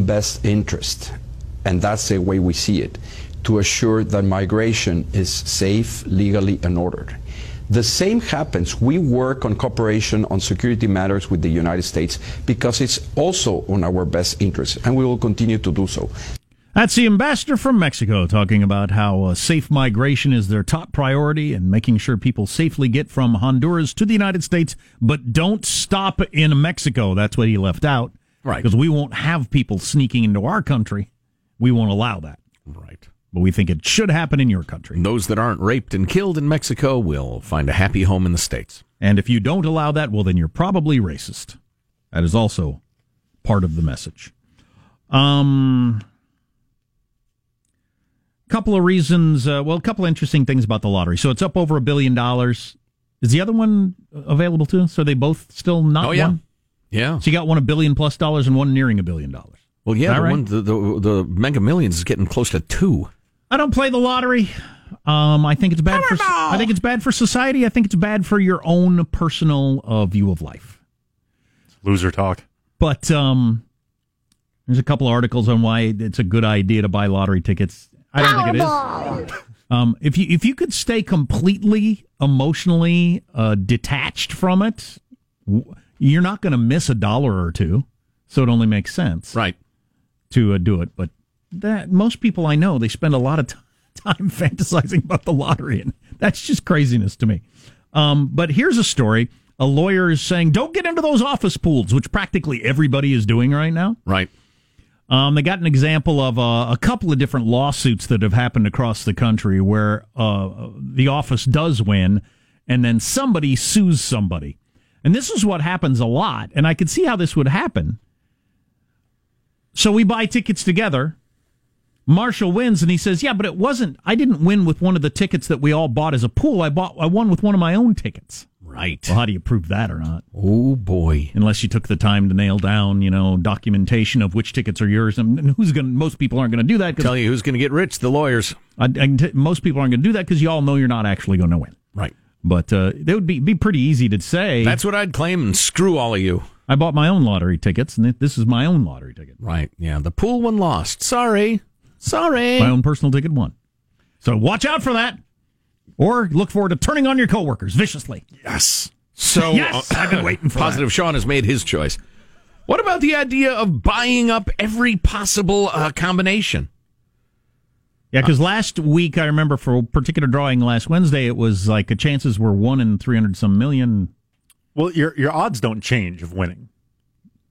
best interest, and that's the way we see it, to assure that migration is safe, legally, and ordered. The same happens. We work on cooperation on security matters with the United States because it's also on our best interest, and we will continue to do so. That's the ambassador from Mexico talking about how uh, safe migration is their top priority and making sure people safely get from Honduras to the United States, but don't stop in Mexico. That's what he left out. Right. Because we won't have people sneaking into our country. We won't allow that. Right. But we think it should happen in your country. Those that aren't raped and killed in Mexico will find a happy home in the States. And if you don't allow that, well, then you're probably racist. That is also part of the message. Um, couple of reasons. Uh, well, a couple of interesting things about the lottery. So it's up over a billion dollars. Is the other one available too? So they both still not Oh, yeah. one? Yeah. So you got one a billion plus dollars and one nearing a billion dollars. Well, yeah, the, right? one, the, the, the Mega Millions is getting close to two. I don't play the lottery. Um, I think it's bad for. I think it's bad for society. I think it's bad for your own personal uh, view of life. Loser talk. But um, there's a couple articles on why it's a good idea to buy lottery tickets. I don't think it is. Um, if you if you could stay completely emotionally uh, detached from it, w- you're not going to miss a dollar or two. So it only makes sense, Right. to uh, do it. But that most people I know they spend a lot of t- time fantasizing about the lottery, and that's just craziness to me. Um, but here's a story: a lawyer is saying, "Don't get into those office pools," which practically everybody is doing right now. Right. Um, they got an example of uh, a couple of different lawsuits that have happened across the country where uh, the office does win, and then somebody sues somebody. And this is what happens a lot, and I could see how this would happen. So we buy tickets together. Marshall wins, and he says, "Yeah, but it wasn't. I didn't win with one of the tickets that we all bought as a pool. I bought. I won with one of my own tickets. Right. Well, how do you prove that or not? Oh, boy. unless you took the time to nail down, you know, documentation of which tickets are yours. And who's going? to Most people aren't going to do that Tell you who's going to get rich? The lawyers. I, I most people aren't going to do that because you all know you're not actually going to win. Right. But uh, it would be be pretty easy to say. That's what I'd claim and screw all of you. I bought my own lottery tickets, and this is my own lottery ticket. Right. Yeah. The pool one lost. Sorry. Sorry. My own personal ticket won. So watch out for that, or look forward to turning on your coworkers viciously. Yes. So Yes! uh, I've been waiting for Positive Sean has made his choice. What about the idea of buying up every possible uh, combination? Yeah, because last week I remember for a particular drawing last Wednesday, it was like the chances were one in three hundred some million, Well, your your odds don't change of winning.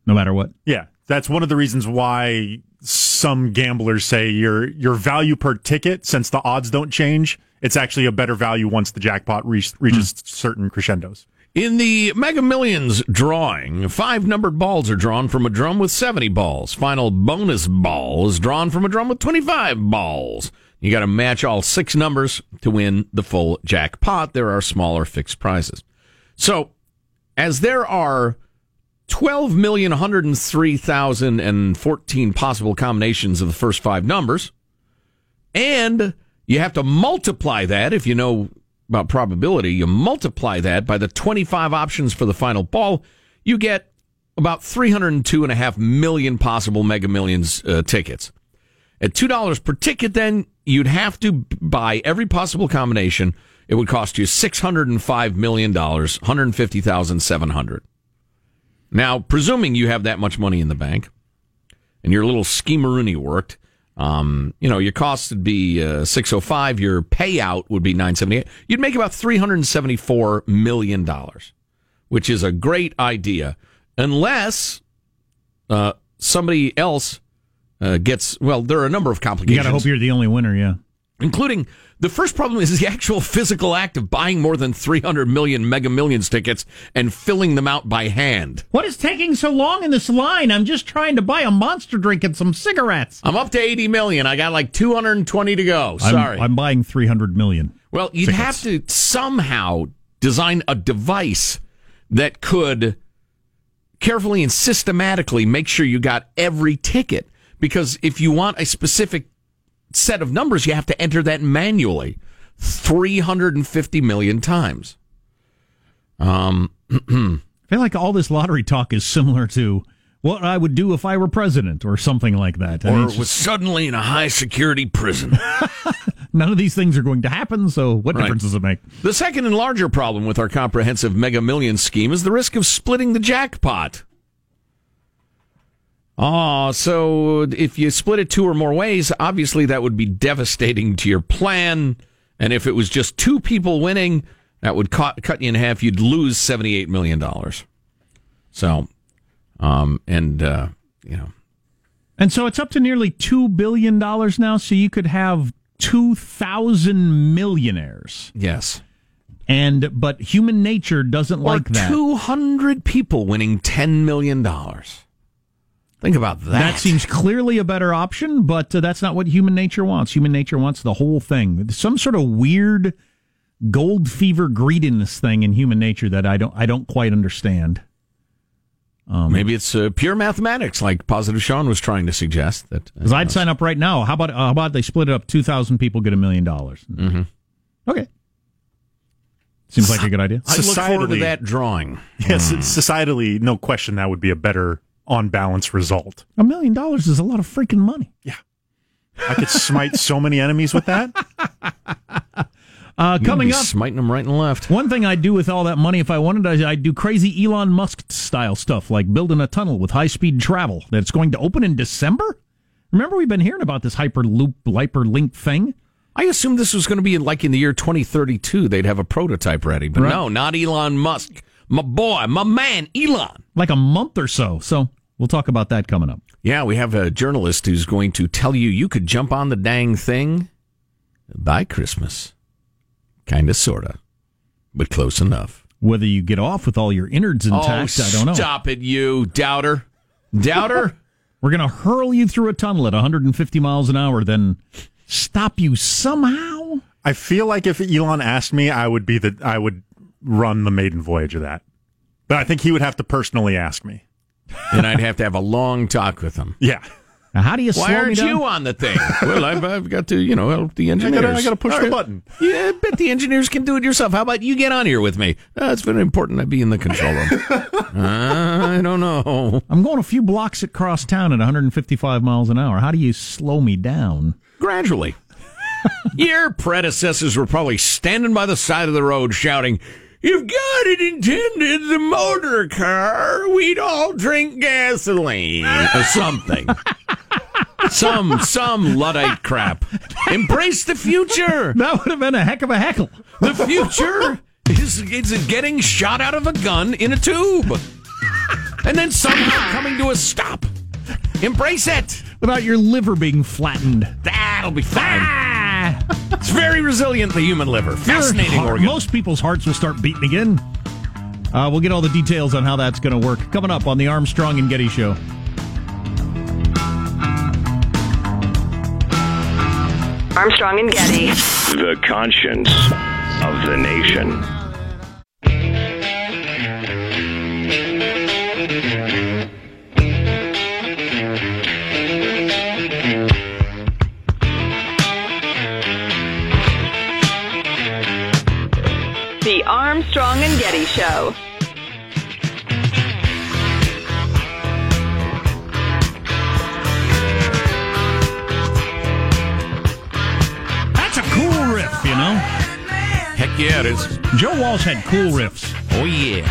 no matter what. Yeah, that's one of the reasons why some gamblers say your your value per ticket, since the odds don't change, it's actually a better value once the jackpot reach, reaches hmm. certain crescendos. In the Mega Millions drawing, five numbered balls are drawn from a drum with 70 balls. Final bonus ball is drawn from a drum with 25 balls. You got to match all six numbers to win the full jackpot. There are smaller fixed prizes. So, as there are 12,103,014 possible combinations of the first five numbers, and you have to multiply that if you know about probability, you multiply that by the 25 options for the final ball, you get about 302.5 million possible Mega Millions uh, tickets. At $2 per ticket, then you'd have to buy every possible combination. It would cost you $605 million, 150,700. Now, presuming you have that much money in the bank and your little schemeroony worked, um, you know, your cost would be uh, 605, your payout would be 978. You'd make about 374 million dollars, which is a great idea unless uh, somebody else uh, gets well, there are a number of complications. You got to hope you're the only winner. Yeah. Including the first problem is the actual physical act of buying more than 300 million mega millions tickets and filling them out by hand. What is taking so long in this line? I'm just trying to buy a monster drink and some cigarettes. I'm up to 80 million. I got like 220 to go. I'm- Sorry. I'm, buying 300 million. Well, you'd have to somehow design a device that could carefully and systematically make sure you got every ticket. Because if you want a specific set of numbers, you have to enter that manually 350 million times. Um, I feel like all this lottery talk is similar to what I would do if I were president or something like that. I or mean, was just- suddenly in a high security prison. none of these things are going to happen, so what Right. difference does it make? the second and larger problem with our comprehensive mega million scheme is the risk of splitting the jackpot. Ah, so if you split it two or more ways, obviously that would be devastating to your plan. And if it was just two people winning, that would cut, cut you in half. You'd lose $78 million. So, um, and, uh, you know, And so it's up to nearly $2 billion now, so you could have 2,000 millionaires. yes. And, but human nature doesn't Or like that. 200 people winning $10 million. Think about that. That seems clearly a better option, but uh, that's not what human nature wants. Human nature wants the whole thing. Some sort of weird gold fever greediness thing in human nature that I don't I don't quite understand. Maybe it's uh, pure mathematics, like Positive Sean was trying to suggest. That uh, Because I'd sign up right now. How about uh, how about they split it up? Two thousand people get a million dollars. Mm-hmm. Okay, seems like a good idea. I look forward to Societally- that drawing. Yes, it's societally, no question, that would be a better on balance result. A million dollars is a lot of freaking money. Yeah. I could smite so many enemies with that. Uh, coming be up, smiting them right and left. One thing I'd do with all that money, if I wanted, I- I'd do crazy Elon Musk style stuff, like building a tunnel with high speed travel that's going to open in December. Remember, we've been hearing about this Hyperloop, Hyperlink thing. I assumed this was going to be like in the year 2032. They'd have a prototype ready, but Right. no, not Elon Musk. My boy, my man, Elon. like a month or so. So we'll talk about that coming up. Yeah, we have a journalist who's going to tell you you could jump on the dang thing by Christmas. Kind of, sort of, but close enough. Whether you get off with all your innards oh, intact, oh, I don't know. Stop it, you doubter. Doubter? We're going to hurl you through a tunnel at 150 miles an hour, then stop you somehow. I feel like if Elon asked me, I would be the I would run the maiden voyage of that. But I think he would have to personally ask me. And I'd have to have a long talk with him. Yeah. Now, how do you Why slow me aren't down? you on the thing? well, I've, I've got to, you know, help the engineers. gotta, I gotta push All the right. button. Yeah, I bet the engineers can do it yourself. How about you get on here with me? Uh, it's very important I be in the control room. uh, I don't know. I'm going a few blocks across town at 155 miles an hour. How do you slow me down? Gradually. Your predecessors were probably standing by the side of the road shouting, If God had intended the motor car, we'd all drink gasoline or something. some some Luddite crap. Embrace the future. That would have been a heck of a heckle. The future is, is getting shot out of a gun in a tube. And then somehow coming to a stop. Embrace it. Without your liver being flattened. That'll be fine. Ah! It's very resilient, the human liver. Fascinating heart- organ. Most people's hearts will start beating again. Uh, we'll get all the details on how that's going to work coming up on the Armstrong and Getty Show. Armstrong and Getty. The conscience of the nation. Armstrong and Getty Show. That's a cool riff, you know? Heck yeah, it is. Joe Walsh had cool riffs. Oh, yeah.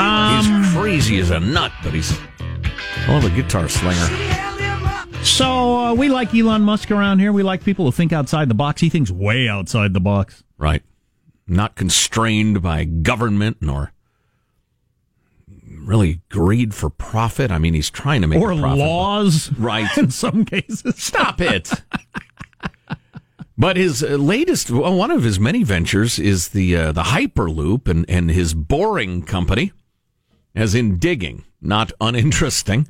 Um, he's crazy as a nut, but he's a hell of a guitar slinger. so uh, we like Elon Musk around here. We like people who think outside the box. He thinks way outside the box. Right. Not constrained by government nor really greed for profit. I mean, he's trying to make Or a profit. laws. Right. In some cases. Stop it. But his uh, latest, well, one of his many ventures is the uh, the Hyperloop and, and his boring company, as in digging, not uninteresting,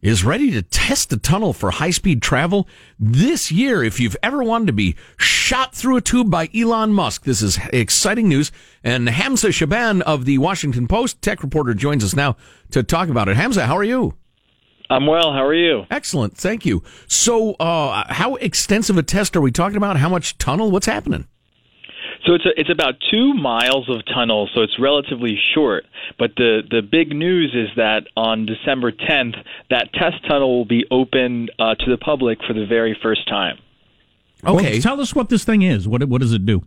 is ready to test a tunnel for high speed travel this year. If you've ever wanted to be shot through a tube by Elon Musk, this is exciting news. And Hamza Shaban of the Washington Post tech reporter joins us now to talk about it. Hamza, how are you? I'm well. How are you? Excellent, thank you. So, uh, how extensive a test are we talking about? How much tunnel? What's happening? So it's a, it's about two miles of tunnel, so it's relatively short. But the the big news is that on December 10th, that test tunnel will be open uh, to the public for the very first time. Okay. Well, tell us what this thing is. What what does it do?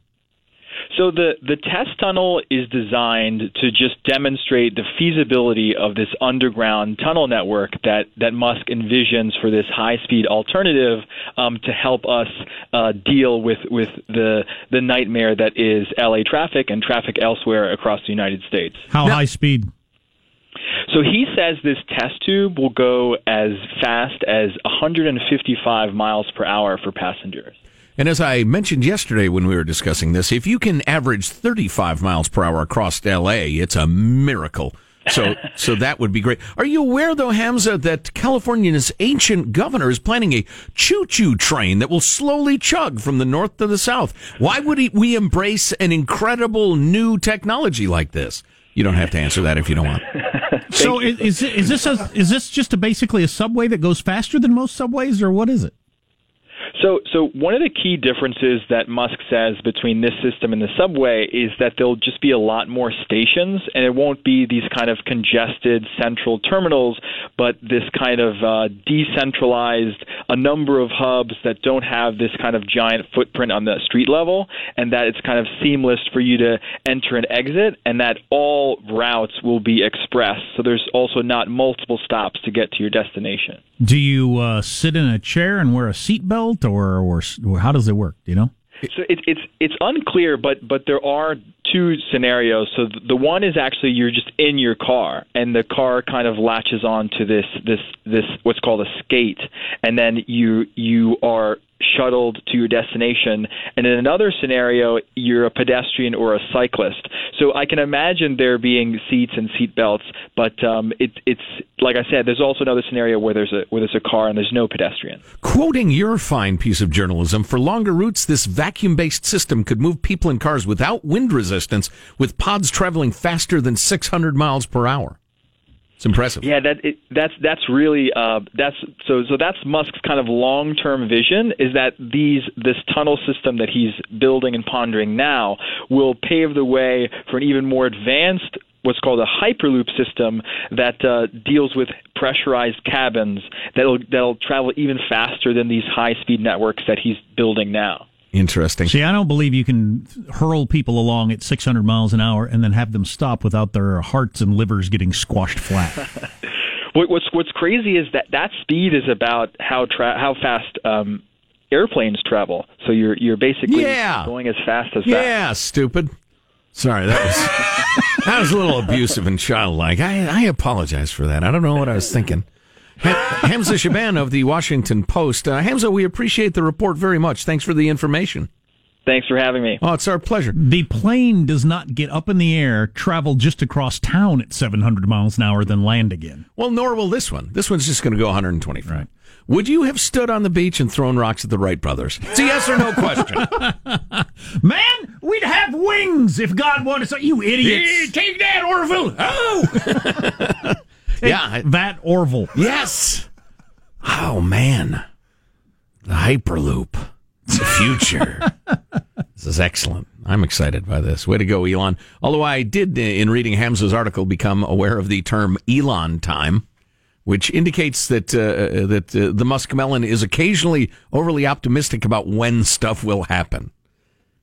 So the the test tunnel is designed to just demonstrate the feasibility of this underground tunnel network that that Musk envisions for this high speed alternative um, to help us uh, deal with with the the nightmare that is LA traffic and traffic elsewhere across the United States. How high speed? So he says this test tube will go as fast as 155 miles per hour for passengers. And as I mentioned yesterday when we were discussing this, if you can average 35 miles per hour across LA, it's a miracle. So, so that would be great. Are you aware, though, Hamza, that California's ancient governor is planning a choo-choo train that will slowly chug from the north to the south? Why would he, we embrace an incredible new technology like this? You don't have to answer that if you don't want. so is, is is this a, is this just a basically a subway that goes faster than most subways, or what is it? So, so one of the key differences that Musk says between this system and the subway is that there'll just be a lot more stations, and it won't be these kind of congested central terminals, but this kind of uh, decentralized, a number of hubs that don't have this kind of giant footprint on the street level, and that it's kind of seamless for you to enter and exit, and that all routes will be express. So there's also not multiple stops to get to your destination. Do you uh, sit in a chair and wear a seatbelt, or, or or how does it work? Do you know? So it's it's it's unclear, but but there are two scenarios. So the one is actually you're just in your car, and the car kind of latches on to this this this what's called a skate, and then you you are shuttled to your destination. And in another scenario, you're a pedestrian or a cyclist. So I can imagine there being seats and seat belts, but um, it, it's like I said. There's also another scenario where there's a where there's a car and there's no pedestrian. Quoting your fine piece of journalism, for longer routes, this vacuum-based system could move people in cars without wind resistance, with pods traveling faster than 600 miles per hour. It's impressive. Yeah, that it, that's that's really uh, that's so so that's Musk's kind of long term vision is that these this tunnel system that he's building and pondering now will pave the way for an even more advanced what's called a hyperloop system that uh, deals with pressurized cabins that'll that'll travel even faster than these high speed networks that he's building now. Interesting. See, I don't believe you can hurl people along at 600 miles an hour and then have them stop without their hearts and livers getting squashed flat. what's What's crazy is that that speed is about how tra- how fast um, airplanes travel. So you're you're basically yeah. going as fast as yeah, that. stupid. Sorry, that was that was a little abusive and childlike. I I apologize for that. I don't know what I was thinking. Hamza Shaban of the Washington Post. Uh, Hamza, we appreciate the report very much. Thanks for the information. Thanks for having me. Oh, it's our pleasure. The plane does not get up in the air, travel just across town at 700 miles an hour, then land again. Well, nor will this one. This one's just going to go 125. Right. Would you have stood on the beach and thrown rocks at the Wright brothers? It's a yes or no question. Man, we'd have wings if God wanted so. You idiots. take that, Orville. Oh! yeah. That Orville. Yes. Oh, man. The Hyperloop. The future. this is excellent. I'm excited by this. Way to go, Elon. Although I did, uh, in reading Hamza's article, become aware of the term Elon time, which indicates that uh, that uh, the Musk melon is occasionally overly optimistic about when stuff will happen.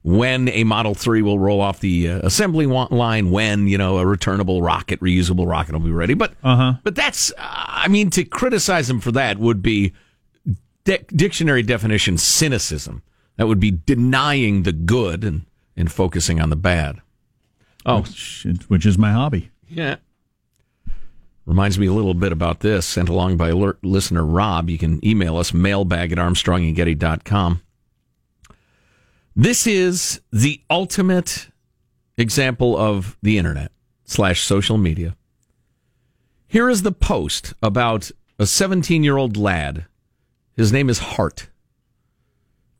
When a Model 3 will roll off the uh, assembly line, when, you know, a returnable rocket, reusable rocket will be ready. But, Uh-huh. but that's, uh, I mean, to criticize him for that would be di- dictionary definition cynicism. That would be denying the good and, and focusing on the bad. Oh, Which, which is my hobby. yeah. Reminds me a little bit about this, sent along by alert listener Rob. You can email us, mailbag at armstrongandgetty.com. This is the ultimate example of the internet slash social media. Here is the post about a 17 year old lad. His name is Hart.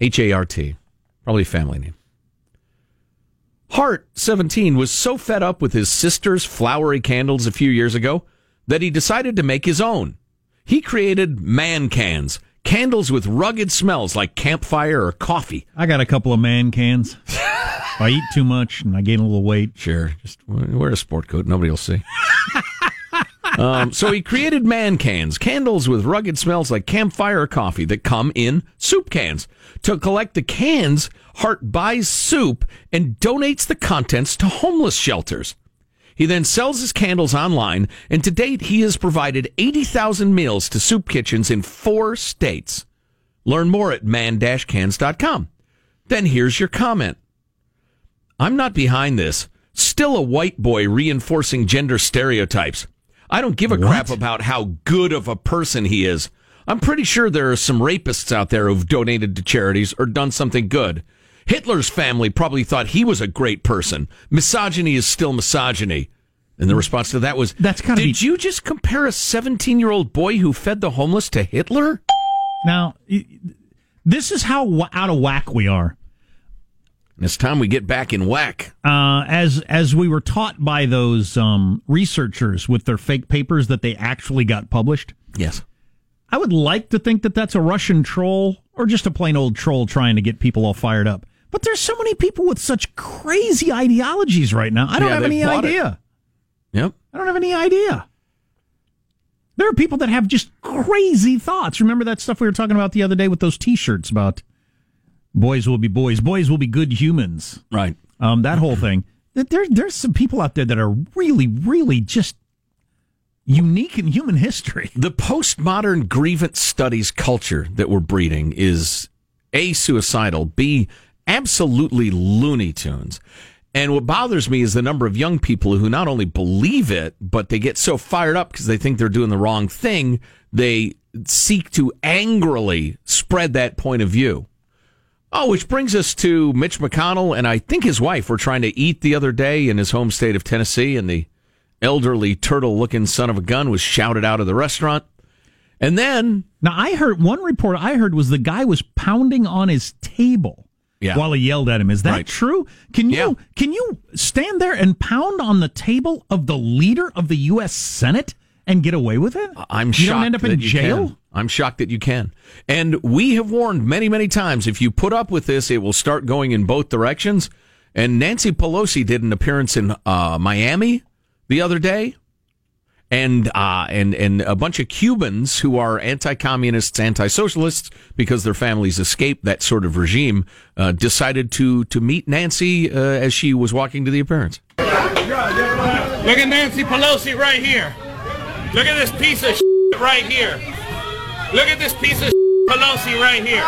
H A R T. Probably family name. Hart, 17, was so fed up with his sister's flowery candles a few years ago that he decided to make his own. He created man cans, candles with rugged smells like campfire or coffee. I got a couple of man cans. If I eat too much and I gain a little weight, Sure, just wear a sport coat. Nobody will see. um, so he created man cans, candles with rugged smells like campfire or coffee that come in soup cans. To collect the cans, Hart buys soup and donates the contents to homeless shelters. He then sells his candles online, and to date, he has provided 80,000 meals to soup kitchens in four states. Learn more at man-cans.com. Then here's your comment. I'm not behind this. Still a white boy reinforcing gender stereotypes. I don't give a crap about how good of a person he is. I'm pretty sure there are some rapists out there who've donated to charities or done something good. Hitler's family probably thought he was a great person. Misogyny is still misogyny. And the response to that was, "That's kind gotta Did be- you just compare a 17 year old boy who fed the homeless to Hitler? now this is how out of whack we are. It's time we get back in whack. Uh, as as we were taught by those um, researchers with their fake papers that they actually got published. Yes. I would like to think that that's a Russian troll or just a plain old troll trying to get people all fired up. But there's so many people with such crazy ideologies right now. I don't Yeah, have any bought it. idea. Yep. I don't have any idea. There are people that have just crazy thoughts. Remember that stuff we were talking about the other day with those T-shirts about boys will be boys, boys will be good humans. Right. Um, that whole thing. That There, there's some people out there that are really, really just unique in human history. The postmodern grievance studies culture that we're breeding is A, suicidal, B, absolutely Looney Tunes. And what bothers me is the number of young people who not only believe it, but they get so fired up because they think they're doing the wrong thing, they seek to angrily spread that point of view. Oh, which brings us to Mitch McConnell and I think his wife were trying to eat the other day in his home state of Tennessee, and the elderly turtle looking son of a gun was shouted out of the restaurant. And then, Now, I heard one report I heard was the guy was pounding on his table Yeah. while he yelled at him. Is that Right. true? Can you Yeah. can you stand there and pound on the table of the leader of the U.S. Senate and get away with it? I'm you shocked don't end up in jail. can. I'm shocked that you can. And we have warned many, many times if you put up with this, it will start going in both directions. And Nancy Pelosi did an appearance in uh, Miami the other day. And uh, and and a bunch of Cubans who are anti-communists, anti-socialists, because their families escaped that sort of regime, uh, decided to to meet Nancy uh, as she was walking to the appearance. Look at Nancy Pelosi right here. Look at this piece of shit right here. Look at this piece of shit Pelosi right here.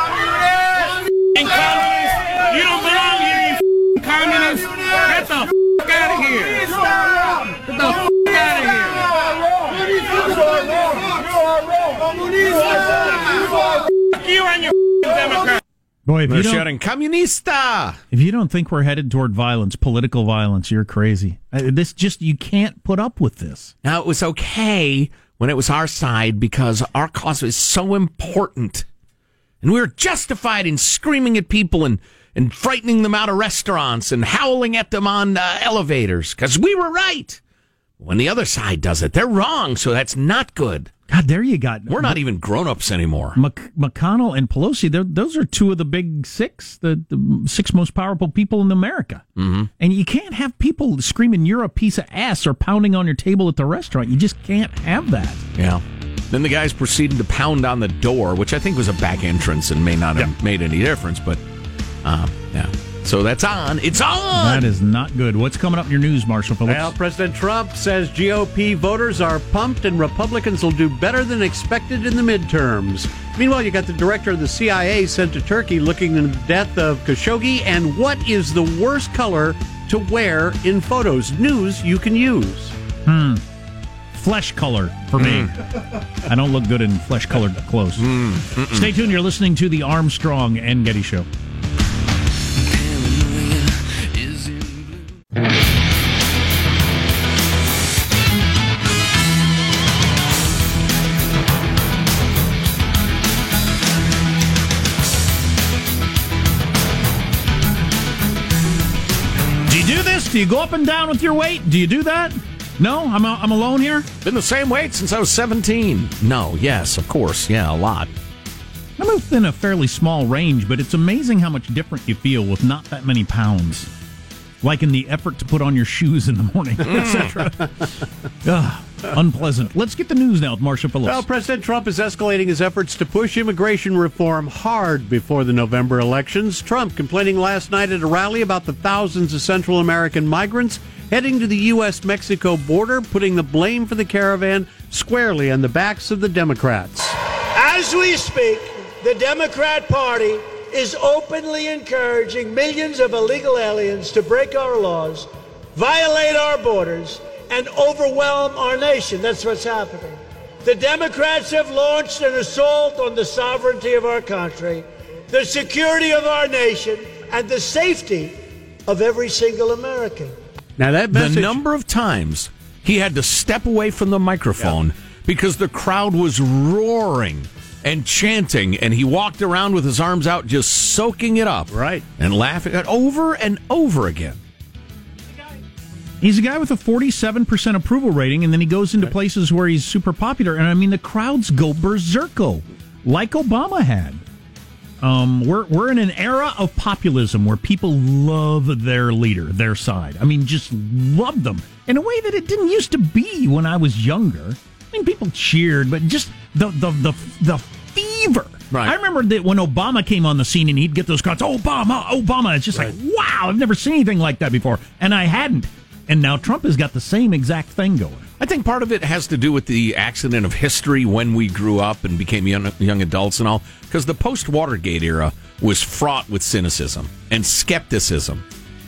And communist, you don't belong here, you communist. Get the f- out of here. Get the f- out of here. Fuck you and your f- Democrat. Boy, if They're you don't shouting "Comunista!" if you don't think we're headed toward violence, political violence, you're crazy. Uh, This just you can't put up with this. Now, it was okay when it was our side because our cause was so important. And we were justified in screaming at people and, and frightening them out of restaurants and howling at them on uh, elevators because we were right. When the other side does it, they're wrong, so that's not good. God, there you got. We're not even grown ups anymore. Mc- McConnell and Pelosi, those are two of the big six, the, the six most powerful people in America. Mm-hmm. And you can't have people screaming, you're a piece of ass, or pounding on your table at the restaurant. You just can't have that. Yeah. Then the guys proceeded to pound on the door, which I think was a back entrance and may not have made any difference, but uh, yeah. So that's on. It's on. That is not good. What's coming up in your news, Marshall Phillips? Well, President Trump says GOP voters are pumped and Republicans will do better than expected in the midterms. Meanwhile, you got the director of the CIA sent to Turkey looking into the death of Khashoggi and what is the worst color to wear in photos. News you can use. Hmm. Flesh color for me. I don't look good in flesh colored clothes. Stay tuned. You're listening to the Armstrong and Getty Show. You do this? Do you go up and down with your weight? Do you do that? No, I'm, I'm alone here. Been the same weight since I was 17. No, yes, of course. Yeah, a lot. I'm within a fairly small range, but it's amazing how much different you feel with not that many pounds. Like in the effort to put on your shoes in the morning, etc. Ugh, unpleasant. Let's get the news now with Marshall Phillips. Well, President Trump is escalating his efforts to push immigration reform hard before the November elections. Trump complaining last night at a rally about the thousands of Central American migrants heading to the U.S. Mexico border, putting the blame for the caravan squarely on the backs of the Democrats. As we speak, the Democrat Party is openly encouraging millions of illegal aliens to break our laws, violate our borders, and overwhelm our nation. That's what's happening. The Democrats have launched an assault on the sovereignty of our country, the security of our nation, and the safety of every single American. Now that message, the number of times he had to step away from the microphone yeah. because the crowd was roaring and chanting, and he walked around with his arms out, just soaking it up, right, and laughing over and over again. He's a guy with a 47% approval rating, and then he goes into places where he's super popular. And I mean, the crowds go berserko, like Obama had. Um, we're we're in an era of populism where people love their leader, their side. I mean, just love them in a way that it didn't used to be when I was younger. I mean, people cheered, but just the the the the fever. Right. I remember that when Obama came on the scene and he'd get those crowds, Obama, Obama. It's just right. like, wow, I've never seen anything like that before, and I hadn't. And now Trump has got the same exact thing going. I think part of it has to do with the accident of history when we grew up and became young, young adults and all. Because the post Watergate era was fraught with cynicism and skepticism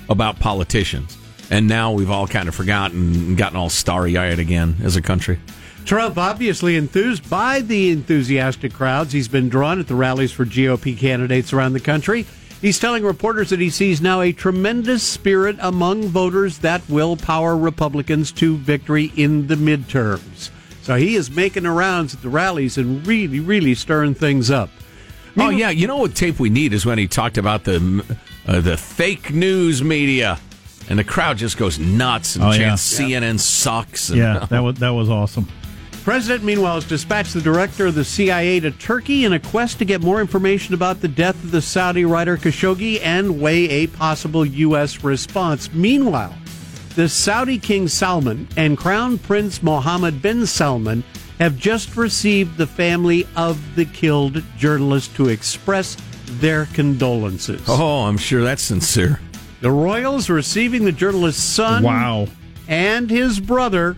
about politicians. And now we've all kind of forgotten and gotten all starry eyed again as a country. Trump obviously enthused by the enthusiastic crowds he's been drawn at the rallies for GOP candidates around the country. He's telling reporters that he sees now a tremendous spirit among voters that will power Republicans to victory in the midterms. So he is making the rounds at the rallies and really, really stirring things up. Oh yeah, you know what tape we need is when he talked about the uh, the fake news media, and the crowd just goes nuts and oh, chants yeah. CNN sucks. And, yeah, that was that was awesome. President, meanwhile, has dispatched the director of the CIA to Turkey in a quest to get more information about the death of the Saudi writer Khashoggi and weigh a possible U.S. response. Meanwhile, the Saudi King Salman and Crown Prince Mohammed bin Salman have just received the family of the killed journalist to express their condolences. Oh, I'm sure that's sincere. The royals receiving the journalist's son wow. and his brother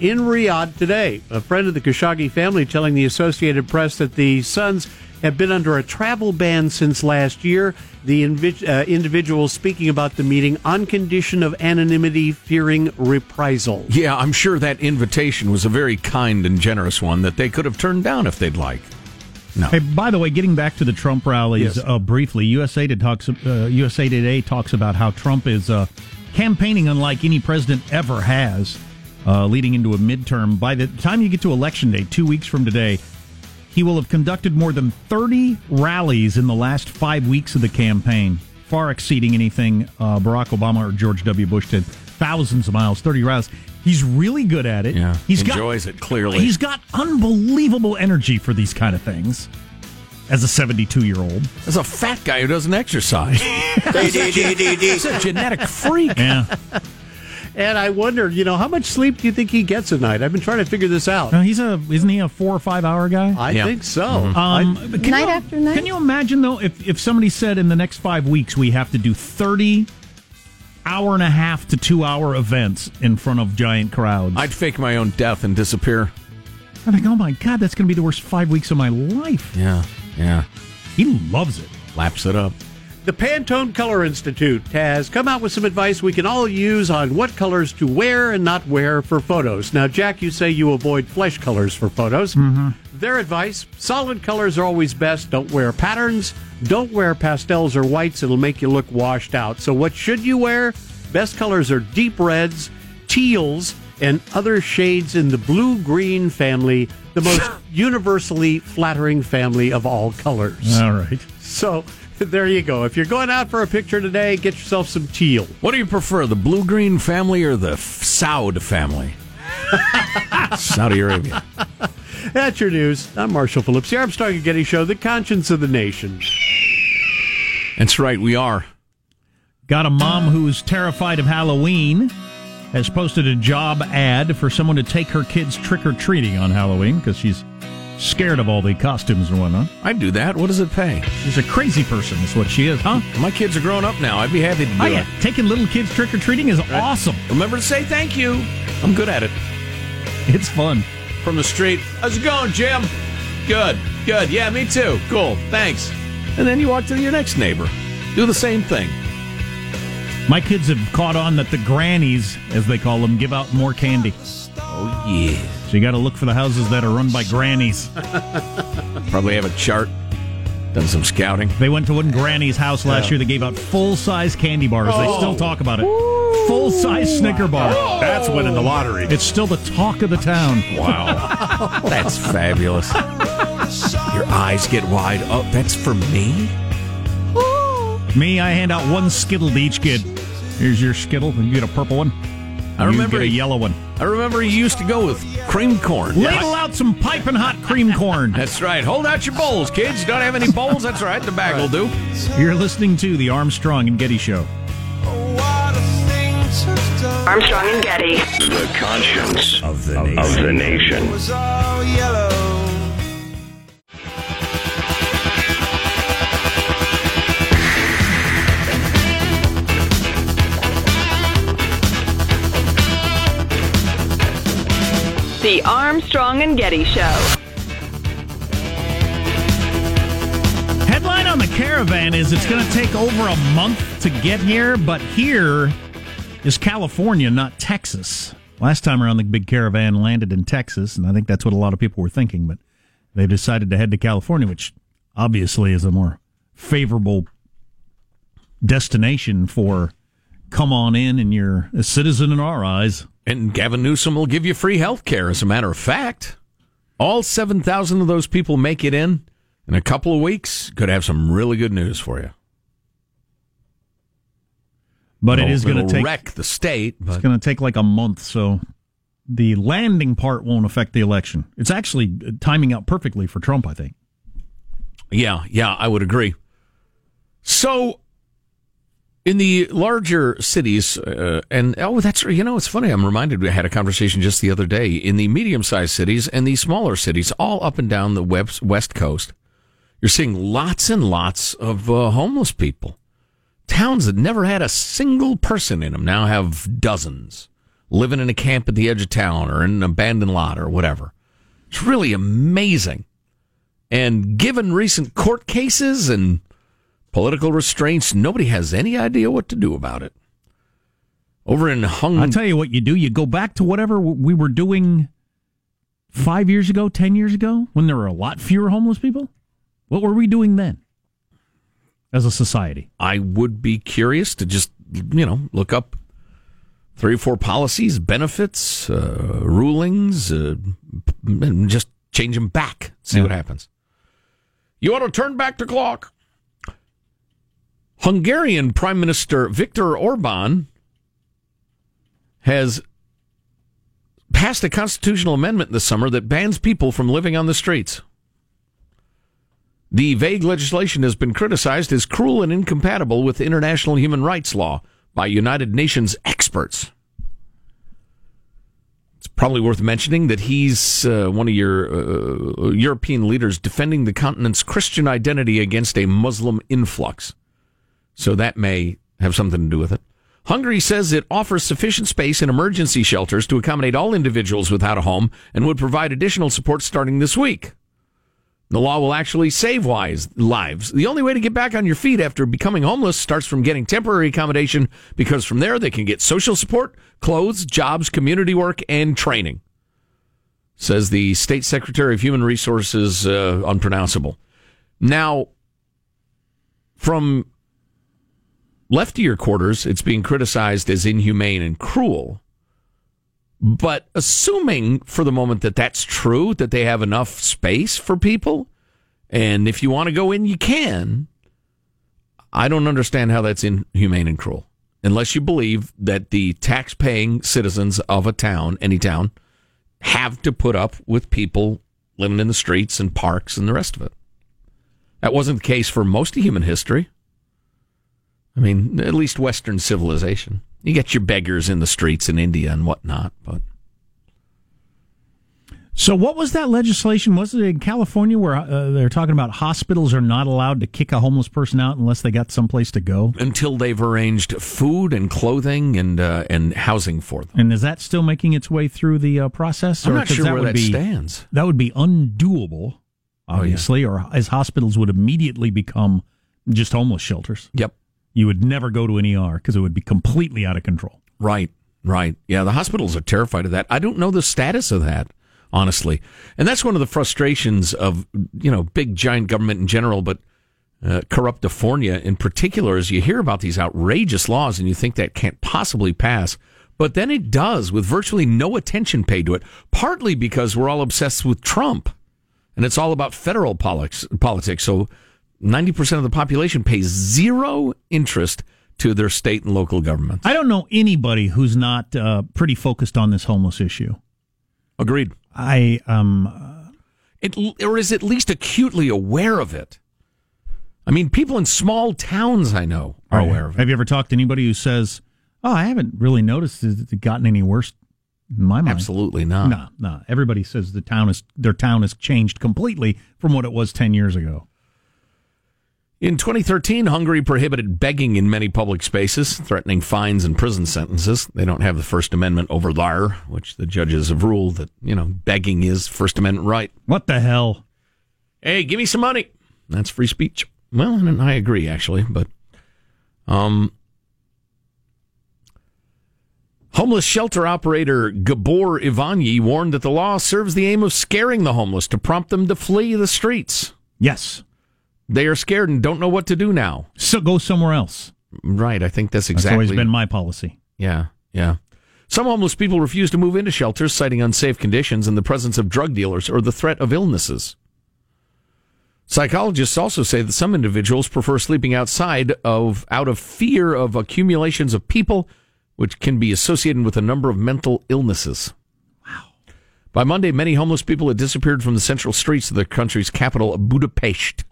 in Riyadh today. A friend of the Khashoggi family telling the Associated Press that the sons have been under a travel ban since last year. The invi- uh, individual speaking about the meeting on condition of anonymity, fearing reprisal. Yeah, I'm sure that invitation was a very kind and generous one that they could have turned down if they'd like. No. Hey, by the way, getting back to the Trump rallies yes. uh, briefly, USA Today talks uh, USA Today talks about how Trump is uh, campaigning unlike any president ever has uh, leading into a midterm. By the time you get to election day, two weeks from today, he will have conducted more than 30 rallies in the last five weeks of the campaign, far exceeding anything uh, Barack Obama or George W. Bush did. Thousands of miles, 30 rallies. He's really good at it. Yeah, he's enjoys got, it clearly. He's got unbelievable energy for these kind of things. As a 72 year old, as a fat guy who doesn't exercise, he's a genetic freak. Yeah. And I wonder, you know, how much sleep do you think he gets a night? I've been trying to figure this out. He's a isn't he a four or five hour guy? I yeah. think so. Mm-hmm. Um, night you, after night. Can you imagine though if if somebody said in the next five weeks we have to do thirty hour and a half to two hour events in front of giant crowds? I'd fake my own death and disappear. I think, oh my god, that's going to be the worst five weeks of my life. Yeah, yeah. He loves it. Laps it up. The Pantone Color Institute has come out with some advice we can all use on what colors to wear and not wear for photos. Now, Jack, you say you avoid flesh colors for photos. Mm-hmm. Their advice solid colors are always best. Don't wear patterns. Don't wear pastels or whites. It'll make you look washed out. So, what should you wear? Best colors are deep reds, teals, and other shades in the blue green family, the most universally flattering family of all colors. All right. So, there you go. If you're going out for a picture today, get yourself some teal. What do you prefer, the blue green family or the Saud family? Saudi Arabia. That's your news. I'm Marshall Phillips, the Armstrong and Getty Show, the conscience of the nation. That's right, we are. Got a mom who's terrified of Halloween. Has posted a job ad for someone to take her kids trick or treating on Halloween because she's scared of all the costumes and whatnot. I'd do that. What does it pay? She's a crazy person, is what she is, huh? My kids are grown up now. I'd be happy to do Oh, it. Taking little kids trick or treating is awesome. Remember to say thank you. I'm good at it. It's fun. From the street, how's it going, Jim? Good, good. Yeah, me too. Cool, thanks. And then you walk to your next neighbor. Do the same thing. My kids have caught on that the grannies, as they call them, give out more candy. Oh, yeah. So you got to look for the houses that are run by grannies. Probably have a chart. Done some scouting. They went to one granny's house last year. They gave out full size candy bars. They still oh. talk about it. Full size Snicker bar. Oh. That's winning the lottery. It's still the talk of the town. Wow. that's fabulous. Your eyes get wide. Oh, that's for me? Me, I hand out one Skittle to each kid. Here's your Skittle, and you get a purple one. I you remember get a yellow one. I remember you used to go with cream corn. Ladle out some piping hot cream corn. That's right. Hold out your bowls, kids. Don't have any bowls? That's right. The bag will do. You're listening to the Armstrong and Getty Show. Armstrong and Getty. The conscience of the nation. Of the nation. The Armstrong and Getty Show. Headline on the caravan is it's going to take over a month to get here, but here is California, not Texas. Last time around, the big caravan landed in Texas, and I think that's what a lot of people were thinking, but they decided to head to California, which obviously is a more favorable destination for come on in and you're a citizen in our eyes. And Gavin Newsom will give you free health care, as a matter of fact. All 7,000 of those people make it in in a couple of weeks. Could have some really good news for you. But it It'll- is going to take wreck the state. It's going to take like a month, so the landing part won't affect the election. It's actually uh, timing out perfectly for Trump, I think. yeah, yeah, I would agree. So, in the larger cities, uh, and oh, that's you know, it's funny. I'm reminded we had a conversation just the other day in the medium-sized cities and the smaller cities, all up and down the west coast. You're seeing lots and lots of uh, homeless people. Towns that never had a single person in them now have dozens living in a camp at the edge of town or in an abandoned lot or whatever. It's really amazing. And given recent court cases and political restraints, nobody has any idea what to do about it. Over in Hung, I'll tell you what you do. You go back to whatever we were doing five years ago, 10 years ago, when there were a lot fewer homeless people. What were we doing then as a society? I would be curious to just, you know, look up three or four policies, benefits, uh, rulings, uh, and just change them back, see Yeah. what happens. You ought to turn back the clock. Hungarian Prime Minister Viktor Orban has passed a constitutional amendment this summer that bans people from living on the streets. The vague legislation has been criticized as cruel and incompatible with international human rights law by United Nations experts. It's probably worth mentioning that he's uh, one of your uh, European leaders defending the continent's Christian identity against a Muslim influx. So that may have something to do with it. Hungary says it offers sufficient space in emergency shelters to accommodate all individuals without a home and would provide additional support starting this week. The law will actually save lives. The only way to get back on your feet after becoming homeless starts from getting temporary accommodation because from there they can get social support, clothes, jobs, community work, and training. Says the State Secretary of Human Resources, uh, unpronounceable. Now, from leftier quarters, it's being criticized as inhumane and cruel. But assuming for the moment that that's true, that they have enough space for people, and if you want to go in, you can, I don't understand how that's inhumane and cruel. Unless you believe that the tax paying citizens of a town, any town, have to put up with people living in the streets and parks and the rest of it. That wasn't the case for most of human history. I mean, at least Western civilization. You get your beggars in the streets in India and whatnot, but So, what was that legislation? Was it in California where uh, they're talking about hospitals are not allowed to kick a homeless person out unless they got someplace to go? until they've arranged food and clothing and uh, and housing for them. And is that still making its way through the uh, process? I'm Or- not sure where would that be, stands. That would be undoable, obviously, or as hospitals would immediately become just homeless shelters. Yep. You would never go to an ER because it would be completely out of control. Right, right. Yeah, the hospitals are terrified of that. I don't know the status of that, honestly. And that's one of the frustrations of, you know, big giant government in general, but uh, Corruptifornia in particular, is you hear about these outrageous laws and you think that can't possibly pass. But then it does with virtually no attention paid to it, partly because we're all obsessed with Trump and it's all about federal politics. politics. So 90% of the population pays zero interest to their state and local governments. I don't know anybody who's not uh, pretty focused on this homeless issue. Agreed. I um, it, or is at least acutely aware of it. I mean, people in small towns I know are aware of it. Have you ever talked to anybody who says, "Oh, I haven't really noticed it it gotten any worse"? In my mind, Absolutely not. No, no. Everybody says the town is their town has changed completely from what it was ten years ago. In 2013, Hungary prohibited begging in many public spaces, threatening fines and prison sentences. They don't have the First Amendment over there, which the judges have ruled that, you know, begging is First Amendment right. What the hell? Hey, give me some money. That's free speech. Well, and I agree, actually, but um, homeless shelter operator Gabor Ivanyi warned that the law serves the aim of scaring the homeless to prompt them to flee the streets. Yes, They are scared and don't know what to do now. so go somewhere else. Right, I think that's That's exactly. always been my policy. Yeah, yeah. Some homeless people refuse to move into shelters, citing unsafe conditions and the presence of drug dealers or the threat of illnesses. Psychologists also say that some individuals prefer sleeping outside of out of fear of accumulations of people, which can be associated with a number of mental illnesses. Wow. By Monday, many homeless people had disappeared from the central streets of the country's capital, Budapest,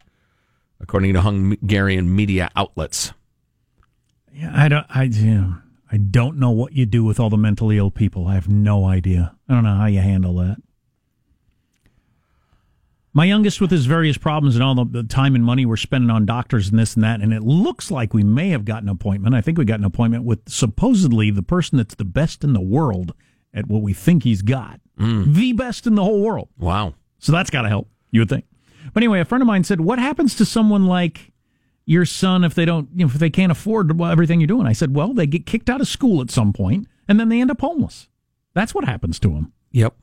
according to Hungarian media outlets. Yeah, I don't. I yeah, I don't know what you do with all the mentally ill people. I have no idea. I don't know how you handle that. My youngest, with his various problems and all the, the time and money we're spending on doctors and this and that, and it looks like we may have got an appointment. I think we got an appointment with supposedly the person that's the best in the world at what we think he's got, mm. the best in the whole world. Wow. So that's got to help, you would think. But anyway, a friend of mine said, "What happens to someone like your son if they don't, you know, if they can't afford everything you're doing?" I said, "Well, they get kicked out of school at some point, and then they end up homeless. That's what happens to them." Yep.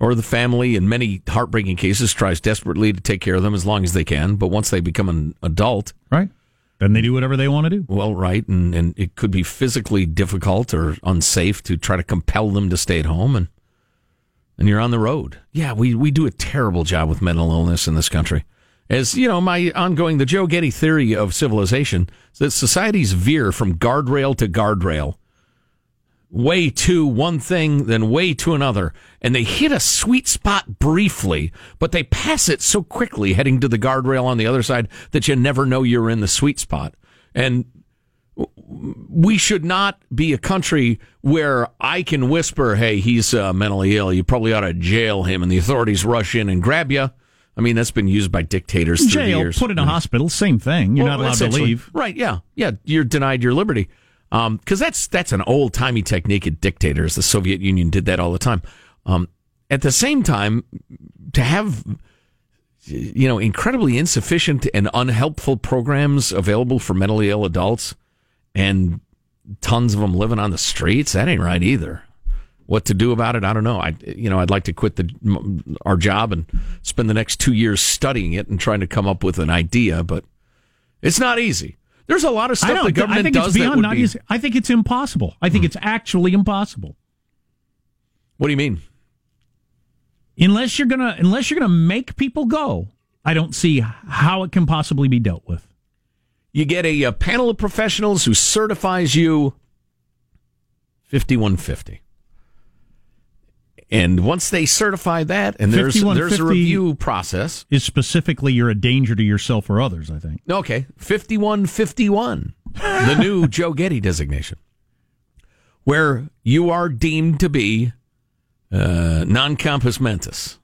Or the family, in many heartbreaking cases, tries desperately to take care of them as long as they can. But once they become an adult, right, then they do whatever they want to do. Well, right, and and it could be physically difficult or unsafe to try to compel them to stay at home, and and you're on the road. Yeah, we we do a terrible job with mental illness in this country. As you know, my ongoing the Joe Getty theory of civilization is that societies veer from guardrail to guardrail way to one thing, then way to another. And they hit a sweet spot briefly, but they pass it so quickly heading to the guardrail on the other side that you never know you're in the sweet spot. And we should not be a country where I can whisper, hey, he's uh, mentally ill. You probably ought to jail him, and the authorities rush in and grab you. I mean, that's been used by dictators Jail, years. put in a hospital, same thing. You're Well, not allowed to leave. Right? Yeah, yeah. You're denied your liberty because that's that's an old timey technique of dictators. The Soviet Union did that all the time. Um, at the same time, to have you know incredibly insufficient and unhelpful programs available for mentally ill adults, and tons of them living on the streets, that ain't right either. What to do about it? I don't know. I, you know, I'd like to quit the our job and spend the next two years studying it and trying to come up with an idea, but it's not easy. There's a lot of stuff the government I think does it's that beyond would not be. easy. I think it's impossible. I think hmm. it's actually impossible. What do you mean? Unless you're gonna, unless you're gonna make people go, I don't see how it can possibly be dealt with. You get a, uh panel of professionals who certifies you 5150. And once they certify that, and there's there's a review process. Is specifically you're a danger to yourself or others. I think. Okay, fifty-one fifty-one, the new Joe Getty designation, where you are deemed to be uh, non-compos mentis.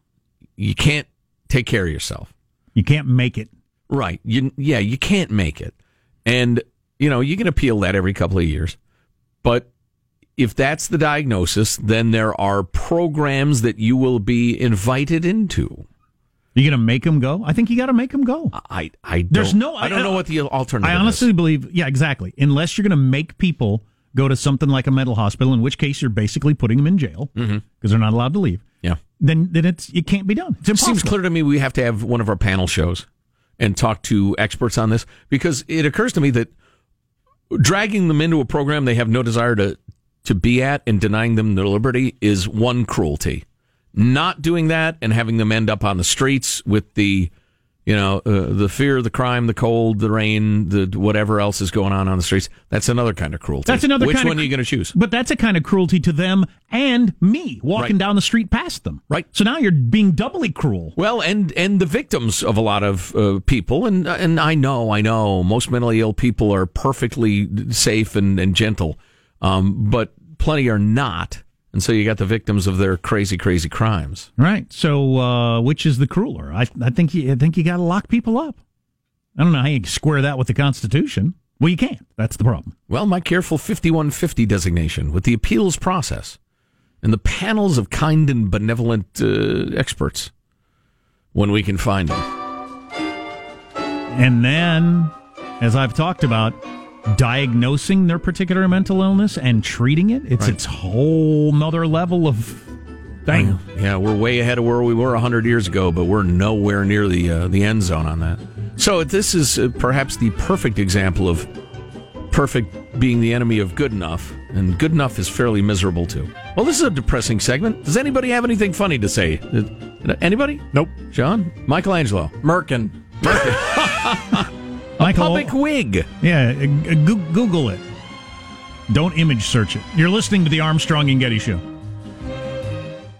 You can't take care of yourself. You can't make it. Right. You, yeah, you can't make it. And, you know, you can appeal that every couple of years. But if that's the diagnosis, then there are programs that you will be invited into. You gonna make them go? I think you got to make them go. I, I don't, There's no. I don't know what the alternative I honestly believe. Yeah, exactly. Unless you're gonna make people go to something like a mental hospital, in which case you're basically putting them in jail because Mhm. they're not allowed to leave. Yeah. Then then it's it can't be done. Impossible. Seems clear to me we have to have one of our panel shows and talk to experts on this because it occurs to me that dragging them into a program they have no desire to to be at and denying them their liberty is one cruelty. Not doing that and having them end up on the streets with the you know uh, the fear, the crime, the cold, the rain, the whatever else is going on on the streets. That's another kind of cruelty. That's another Which kind one of, are you going to choose? But that's a kind of cruelty to them and me walking Right. down the street past them. Right. So now you're being doubly cruel. Well, and and the victims of a lot of uh, people, and and I know, I know, most mentally ill people are perfectly safe and, and gentle, um, but plenty are not, and so you got the victims of their crazy, crazy crimes. Right. So uh, which is the crueler? I I think you I think you got to lock people up. I don't know how you square that with the Constitution. Well, you can't. That's the problem. Well, my careful 5150 designation with the appeals process and the panels of kind and benevolent uh, experts when we can find them. And then, as I've talked about, diagnosing their particular mental illness and treating it, it's Right. its whole nother level of thing. Yeah, we're way ahead of where we were 100 years ago, but we're nowhere near the uh, the end zone on that. So this is uh, perhaps the perfect example of perfect being the enemy of good enough, and good enough is fairly miserable too. Well, this is a depressing segment. Does anybody have anything funny to say? Uh, Anybody? Nope. John? Michelangelo? Merkin. Merkin. Michael, Public wig. Yeah, uh, Google it. Don't image search it. You're listening to the Armstrong and Getty Show.